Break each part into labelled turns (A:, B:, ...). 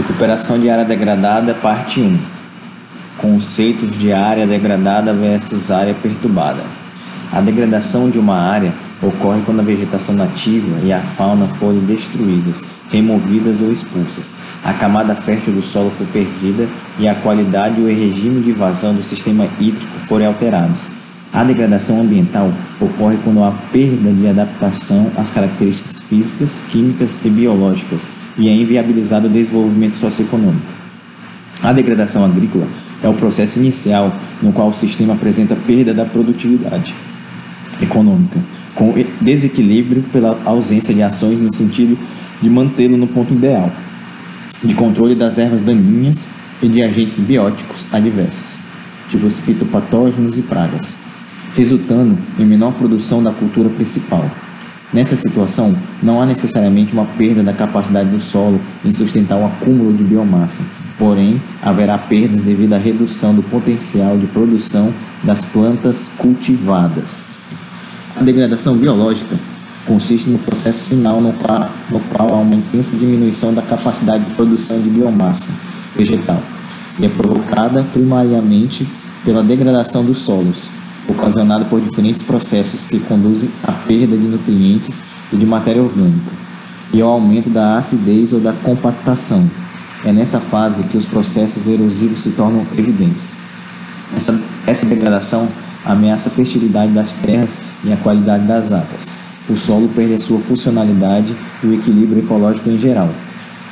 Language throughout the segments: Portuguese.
A: Recuperação de área degradada, parte 1. Conceitos de área degradada versus área perturbada. A degradação de uma área ocorre quando a vegetação nativa e a fauna forem destruídas, removidas ou expulsas, a camada fértil do solo for perdida e a qualidade e o regime de vazão do sistema hídrico forem alterados. A degradação ambiental ocorre quando há perda de adaptação às características físicas, químicas e biológicas e é inviabilizado o desenvolvimento socioeconômico. A degradação agrícola é o processo inicial no qual o sistema apresenta perda da produtividade econômica, com desequilíbrio pela ausência de ações no sentido de mantê-lo no ponto ideal, de controle das ervas daninhas e de agentes bióticos adversos, tipo os fitopatógenos e pragas, resultando em menor produção da cultura principal, Nessa situação, não há necessariamente uma perda da capacidade do solo em sustentar o acúmulo de biomassa, porém, haverá perdas devido à redução do potencial de produção das plantas cultivadas. A degradação biológica consiste no processo final no qual, no qual há uma intensa diminuição da capacidade de produção de biomassa vegetal e é provocada primariamente pela degradação dos solos, ocasionado por diferentes processos que conduzem à perda de nutrientes e de matéria orgânica, e ao aumento da acidez ou da compactação. É nessa fase que os processos erosivos se tornam evidentes. Essa, essa degradação ameaça a fertilidade das terras e a qualidade das águas. O solo perde a sua funcionalidade e o equilíbrio ecológico em geral.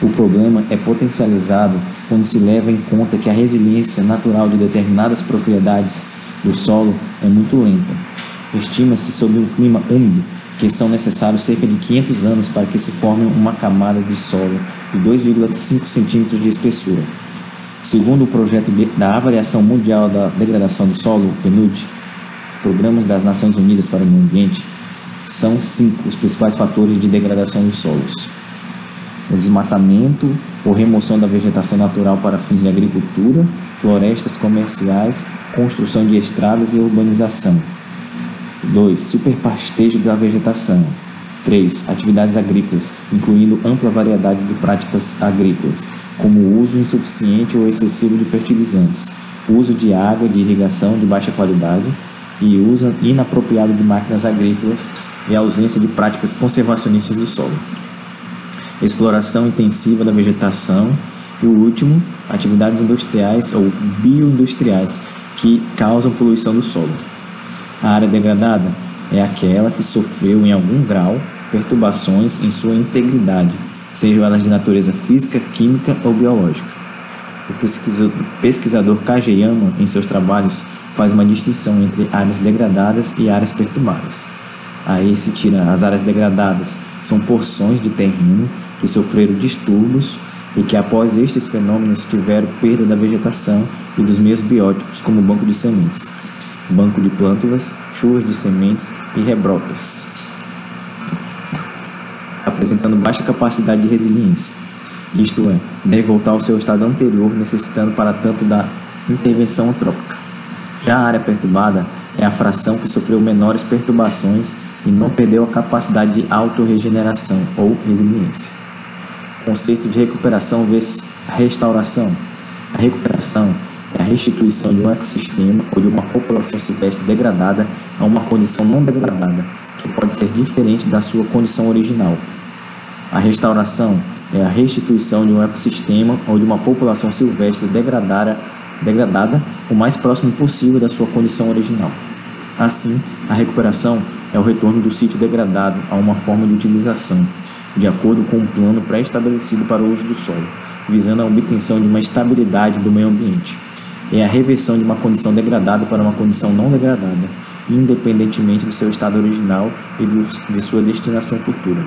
A: O problema é potencializado quando se leva em conta que a resiliência natural de determinadas propriedades do solo é muito lenta. Estima-se sob um clima úmido que são necessários cerca de 500 anos para que se forme uma camada de solo de 2,5 centímetros de espessura. Segundo o projeto da Avaliação Mundial da Degradação do Solo, PNUD, Programas das Nações Unidas para o Meio Ambiente, são cinco os principais fatores de degradação dos solos: o desmatamento por remoção da vegetação natural para fins de agricultura, florestas comerciais, construção de estradas e urbanização. 2. Superpastejo da vegetação. 3. Atividades agrícolas, incluindo ampla variedade de práticas agrícolas, como o uso insuficiente ou excessivo de fertilizantes, uso de água de irrigação de baixa qualidade e uso inapropriado de máquinas agrícolas e ausência de práticas conservacionistas do solo exploração intensiva da vegetação e o último, atividades industriais ou bioindustriais que causam poluição do solo. A área degradada é aquela que sofreu em algum grau perturbações em sua integridade, sejam elas de natureza física, química ou biológica. O pesquisador, Kageyama, em seus trabalhos, faz uma distinção entre áreas degradadas e áreas perturbadas. Aí se tira as áreas degradadas, são porções de terreno que sofreram distúrbios e que após estes fenômenos tiveram perda da vegetação e dos meios bióticos, como banco de sementes, banco de plântulas, chuvas de sementes e rebrotas, apresentando baixa capacidade de resiliência. Isto é, deve voltar ao seu estado anterior, necessitando para tanto da intervenção antrópica. Já a área perturbada é a fração que sofreu menores perturbações e não perdeu a capacidade de autorregeneração ou resiliência conceito de recuperação versus restauração. A recuperação é a restituição de um ecossistema ou de uma população silvestre degradada a uma condição não degradada, que pode ser diferente da sua condição original. A restauração é a restituição de um ecossistema ou de uma população silvestre degradada, degradada o mais próximo possível da sua condição original. Assim, a recuperação é o retorno do sítio degradado a uma forma de utilização, de acordo com um plano pré-estabelecido para o uso do solo, visando a obtenção de uma estabilidade do meio ambiente. É a reversão de uma condição degradada para uma condição não degradada, independentemente do seu estado original e de sua destinação futura.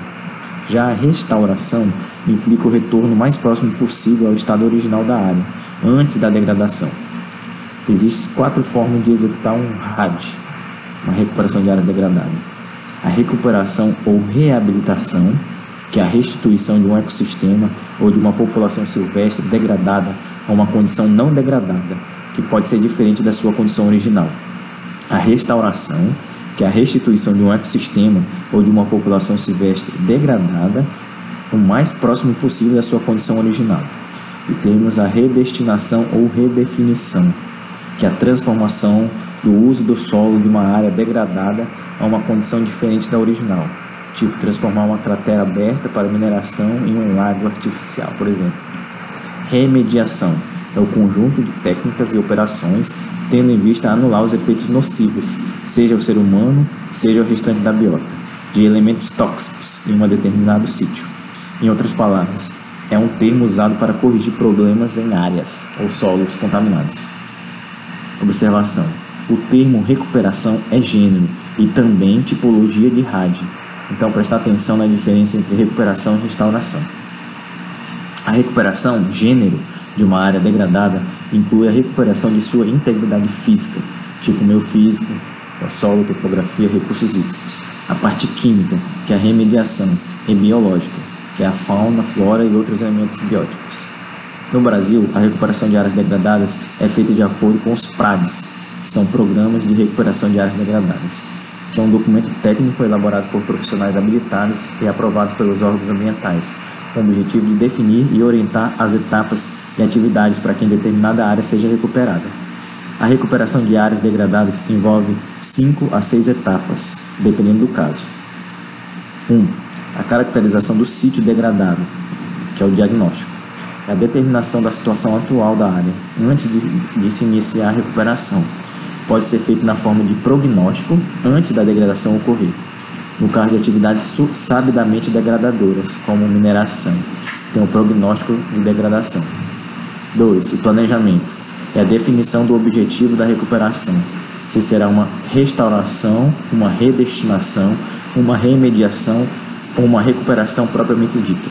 A: Já a restauração implica o retorno mais próximo possível ao estado original da área, antes da degradação. Existem quatro formas de executar um RAD, uma recuperação de área degradada. A recuperação ou reabilitação, que é a restituição de um ecossistema ou de uma população silvestre degradada a uma condição não degradada, que pode ser diferente da sua condição original. A restauração, que é a restituição de um ecossistema ou de uma população silvestre degradada o mais próximo possível da sua condição original. E temos a redestinação ou redefinição, que é a transformação do uso do solo de uma área degradada a uma condição diferente da original, tipo transformar uma cratera aberta para mineração em um lago artificial, por exemplo. Remediação é o conjunto de técnicas e operações tendo em vista anular os efeitos nocivos, seja o ser humano, seja o restante da biota, de elementos tóxicos em um determinado sítio. Em outras palavras, é um termo usado para corrigir problemas em áreas ou solos contaminados. Observação: o termo recuperação é gênero e também tipologia de RAD. Então, prestar atenção na diferença entre recuperação e restauração. A recuperação, gênero, de uma área degradada inclui a recuperação de sua integridade física, tipo meio físico, solo, topografia, recursos hídricos. A parte química, que é a remediação, e biológica, que é a fauna, flora e outros elementos bióticos. No Brasil, a recuperação de áreas degradadas é feita de acordo com os PRADs, que são Programas de Recuperação de Áreas Degradadas, que é um documento técnico elaborado por profissionais habilitados e aprovados pelos órgãos ambientais, com o objetivo de definir e orientar as etapas e atividades para que determinada área seja recuperada. A recuperação de áreas degradadas envolve 5 a 6 etapas, dependendo do caso. 1. Um, a caracterização do sítio degradado, que é o diagnóstico. É a determinação da situação atual da área, antes de, de se iniciar a recuperação. Pode ser feito na forma de prognóstico, antes da degradação ocorrer no caso de atividades sabidamente degradadoras, como mineração. Tem o prognóstico de degradação. 2. O planejamento é a definição do objetivo da recuperação, se será uma restauração, uma redestinação, uma remediação ou uma recuperação propriamente dita.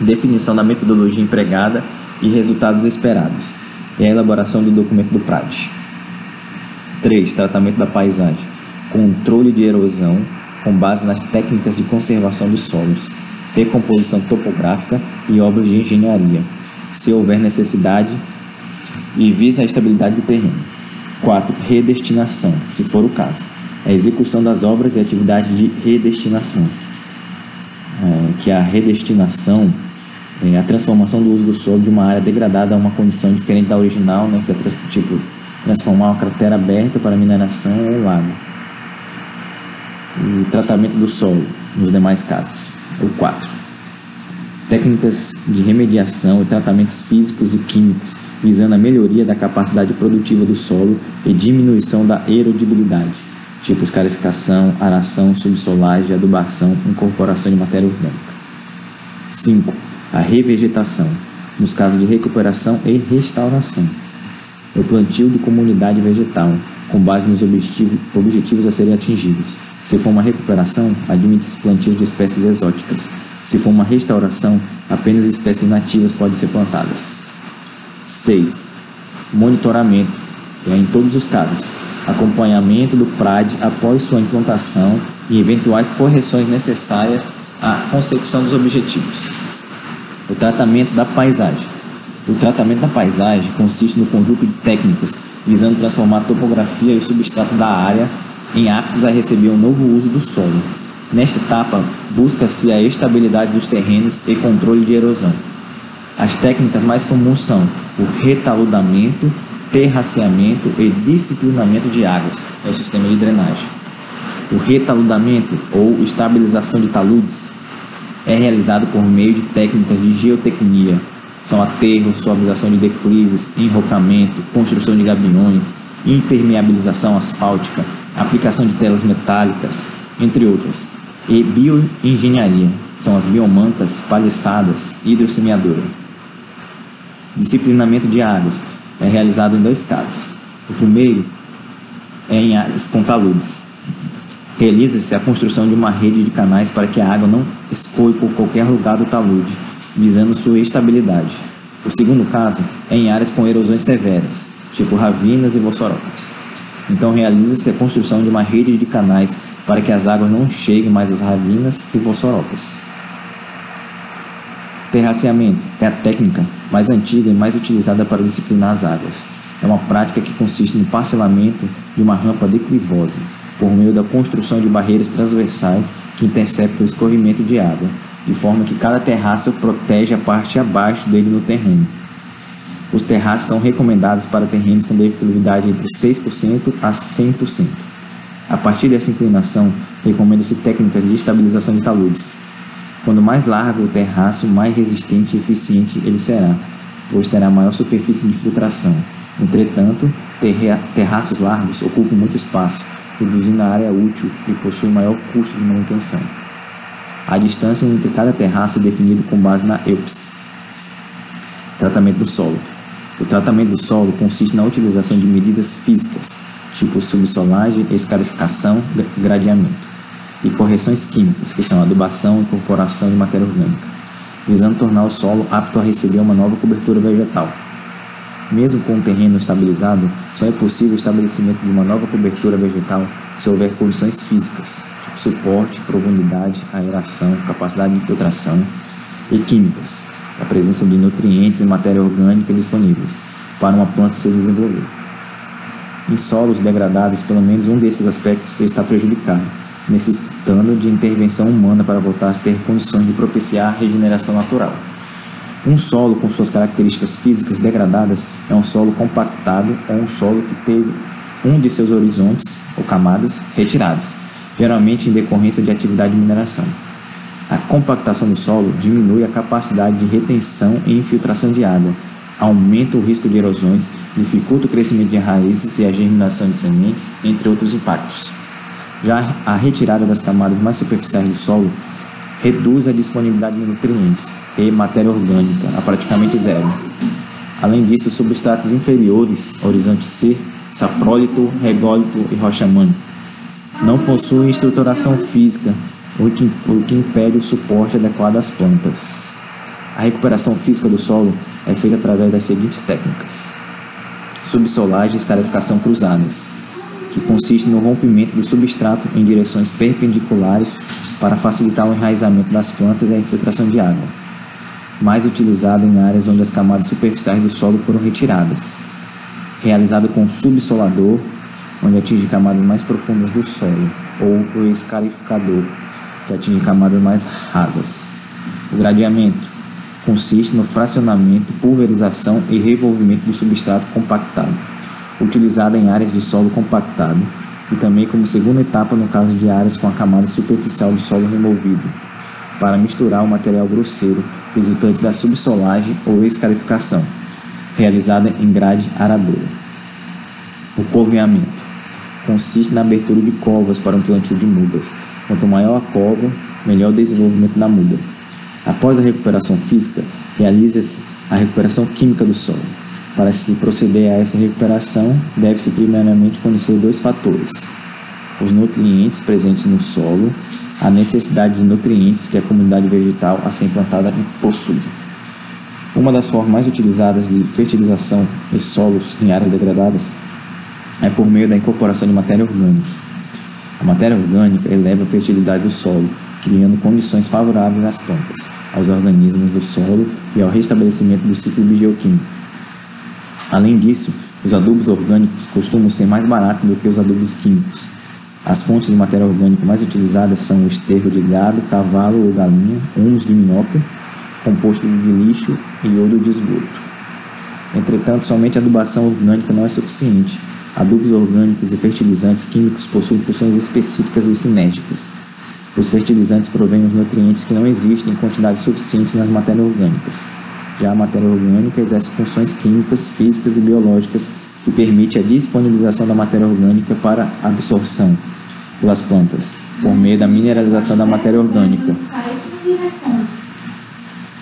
A: Definição da metodologia empregada e resultados esperados. É a elaboração do documento do PRAD. 3. Tratamento da paisagem controle de erosão com base nas técnicas de conservação dos solos, recomposição topográfica e obras de engenharia, se houver necessidade e visa a estabilidade do terreno. 4. Redestinação, se for o caso. A execução das obras e atividades de redestinação. É, que a redestinação é a transformação do uso do solo de uma área degradada a uma condição diferente da original, né, que é tipo transformar uma cratera aberta para mineração ou lago e tratamento do solo nos demais casos. O 4. Técnicas de remediação e tratamentos físicos e químicos visando a melhoria da capacidade produtiva do solo e diminuição da erodibilidade, tipo escarificação, aração, subsolagem, adubação, incorporação de matéria orgânica. 5. A revegetação, nos casos de recuperação e restauração. O plantio de comunidade vegetal, com base nos objetivos a serem atingidos, se for uma recuperação, admite-se plantios de espécies exóticas. Se for uma restauração, apenas espécies nativas podem ser plantadas. 6. Monitoramento, é em todos os casos. Acompanhamento do PRAD após sua implantação e eventuais correções necessárias à consecução dos objetivos. O tratamento da paisagem. O tratamento da paisagem consiste no conjunto de técnicas visando transformar a topografia e o substrato da área em aptos a receber um novo uso do solo. Nesta etapa, busca-se a estabilidade dos terrenos e controle de erosão. As técnicas mais comuns são o retaludamento, terraceamento e disciplinamento de águas, é o sistema de drenagem. O retaludamento ou estabilização de taludes é realizado por meio de técnicas de geotecnia, são aterro, suavização de declives, enrocamento, construção de gabiões, impermeabilização asfáltica, aplicação de telas metálicas, entre outras. E bioengenharia, são as biomantas, paliçadas, hidrossemeadora. Disciplinamento de águas é realizado em dois casos. O primeiro é em áreas com taludes. Realiza-se a construção de uma rede de canais para que a água não escoe por qualquer lugar do talude, visando sua estabilidade. O segundo caso é em áreas com erosões severas, tipo ravinas e vossorópolis. Então realiza-se a construção de uma rede de canais para que as águas não cheguem mais às ravinas e vossorópolis. Terraceamento é a técnica mais antiga e mais utilizada para disciplinar as águas. É uma prática que consiste no parcelamento de uma rampa declivosa, por meio da construção de barreiras transversais que interceptam o escorrimento de água, de forma que cada terraço protege a parte abaixo dele no terreno. Os terraços são recomendados para terrenos com declividade entre 6% a 100%. A partir dessa inclinação, recomenda-se técnicas de estabilização de taludes. Quando mais largo o terraço, mais resistente e eficiente ele será, pois terá maior superfície de filtração. Entretanto, terraços largos ocupam muito espaço, reduzindo a área útil e possuem maior custo de manutenção. A distância entre cada terraço é definida com base na EUPS. Tratamento do solo. O tratamento do solo consiste na utilização de medidas físicas, tipo subsolagem, escarificação, gradeamento, e correções químicas, que são adubação e incorporação de matéria orgânica, visando tornar o solo apto a receber uma nova cobertura vegetal. Mesmo com o terreno estabilizado, só é possível o estabelecimento de uma nova cobertura vegetal se houver condições físicas, suporte, profundidade, aeração, capacidade de infiltração, e químicas, a presença de nutrientes e matéria orgânica disponíveis para uma planta se desenvolver. Em solos degradados, pelo menos um desses aspectos está prejudicado, necessitando de intervenção humana para voltar a ter condições de propiciar a regeneração natural. Um solo com suas características físicas degradadas é um solo compactado ou um solo que teve um de seus horizontes ou camadas retirados, geralmente em decorrência de atividade de mineração. A compactação do solo diminui a capacidade de retenção e infiltração de água, aumenta o risco de erosões, dificulta o crescimento de raízes e a germinação de sementes, entre outros impactos. Já a retirada das camadas mais superficiais do solo reduz a disponibilidade de nutrientes e matéria orgânica a praticamente zero. Além disso, os substratos inferiores, horizonte C, saprólito, rególito e rocha-mãe, não possuem estruturação física o que, o que impede o suporte adequado às plantas. A recuperação física do solo é feita através das seguintes técnicas: subsolagem e escarificação cruzadas, que consiste no rompimento do substrato em direções perpendiculares para facilitar o enraizamento das plantas e a infiltração de água, mais utilizada em áreas onde as camadas superficiais do solo foram retiradas, realizada com subsolador, onde atinge camadas mais profundas do solo, ou o escarificador, que atinge camadas mais rasas. O gradeamento consiste no fracionamento, pulverização e revolvimento do substrato compactado, utilizado em áreas de solo compactado e também como segunda etapa no caso de áreas com a camada superficial do solo removido, para misturar o material grosseiro resultante da subsolagem ou escarificação, realizada em grade aradora. O coveamento consiste na abertura de covas para um plantio de mudas, Quanto maior a cova, melhor o desenvolvimento da muda. Após a recuperação física, realiza-se a recuperação química do solo. Para se proceder a essa recuperação, deve-se primeiramente conhecer dois fatores: os nutrientes presentes no solo, a necessidade de nutrientes que a comunidade vegetal a ser implantada possui. Uma das formas mais utilizadas de fertilização em solos em áreas degradadas é por meio da incorporação de matéria orgânica. A matéria orgânica eleva a fertilidade do solo, criando condições favoráveis às plantas, aos organismos do solo e ao restabelecimento do ciclo bioquímico. Além disso, os adubos orgânicos costumam ser mais baratos do que os adubos químicos. As fontes de matéria orgânica mais utilizadas são o esterro de gado, cavalo ou galinha, humus de minhoca, composto de lixo e iodo de esgoto. Entretanto, somente a adubação orgânica não é suficiente, Adubos orgânicos e fertilizantes químicos possuem funções específicas e sinérgicas. Os fertilizantes provêm os nutrientes que não existem em quantidades suficientes nas matérias orgânicas. Já a matéria orgânica exerce funções químicas, físicas e biológicas que permite a disponibilização da matéria orgânica para absorção pelas plantas, por meio da mineralização da matéria orgânica.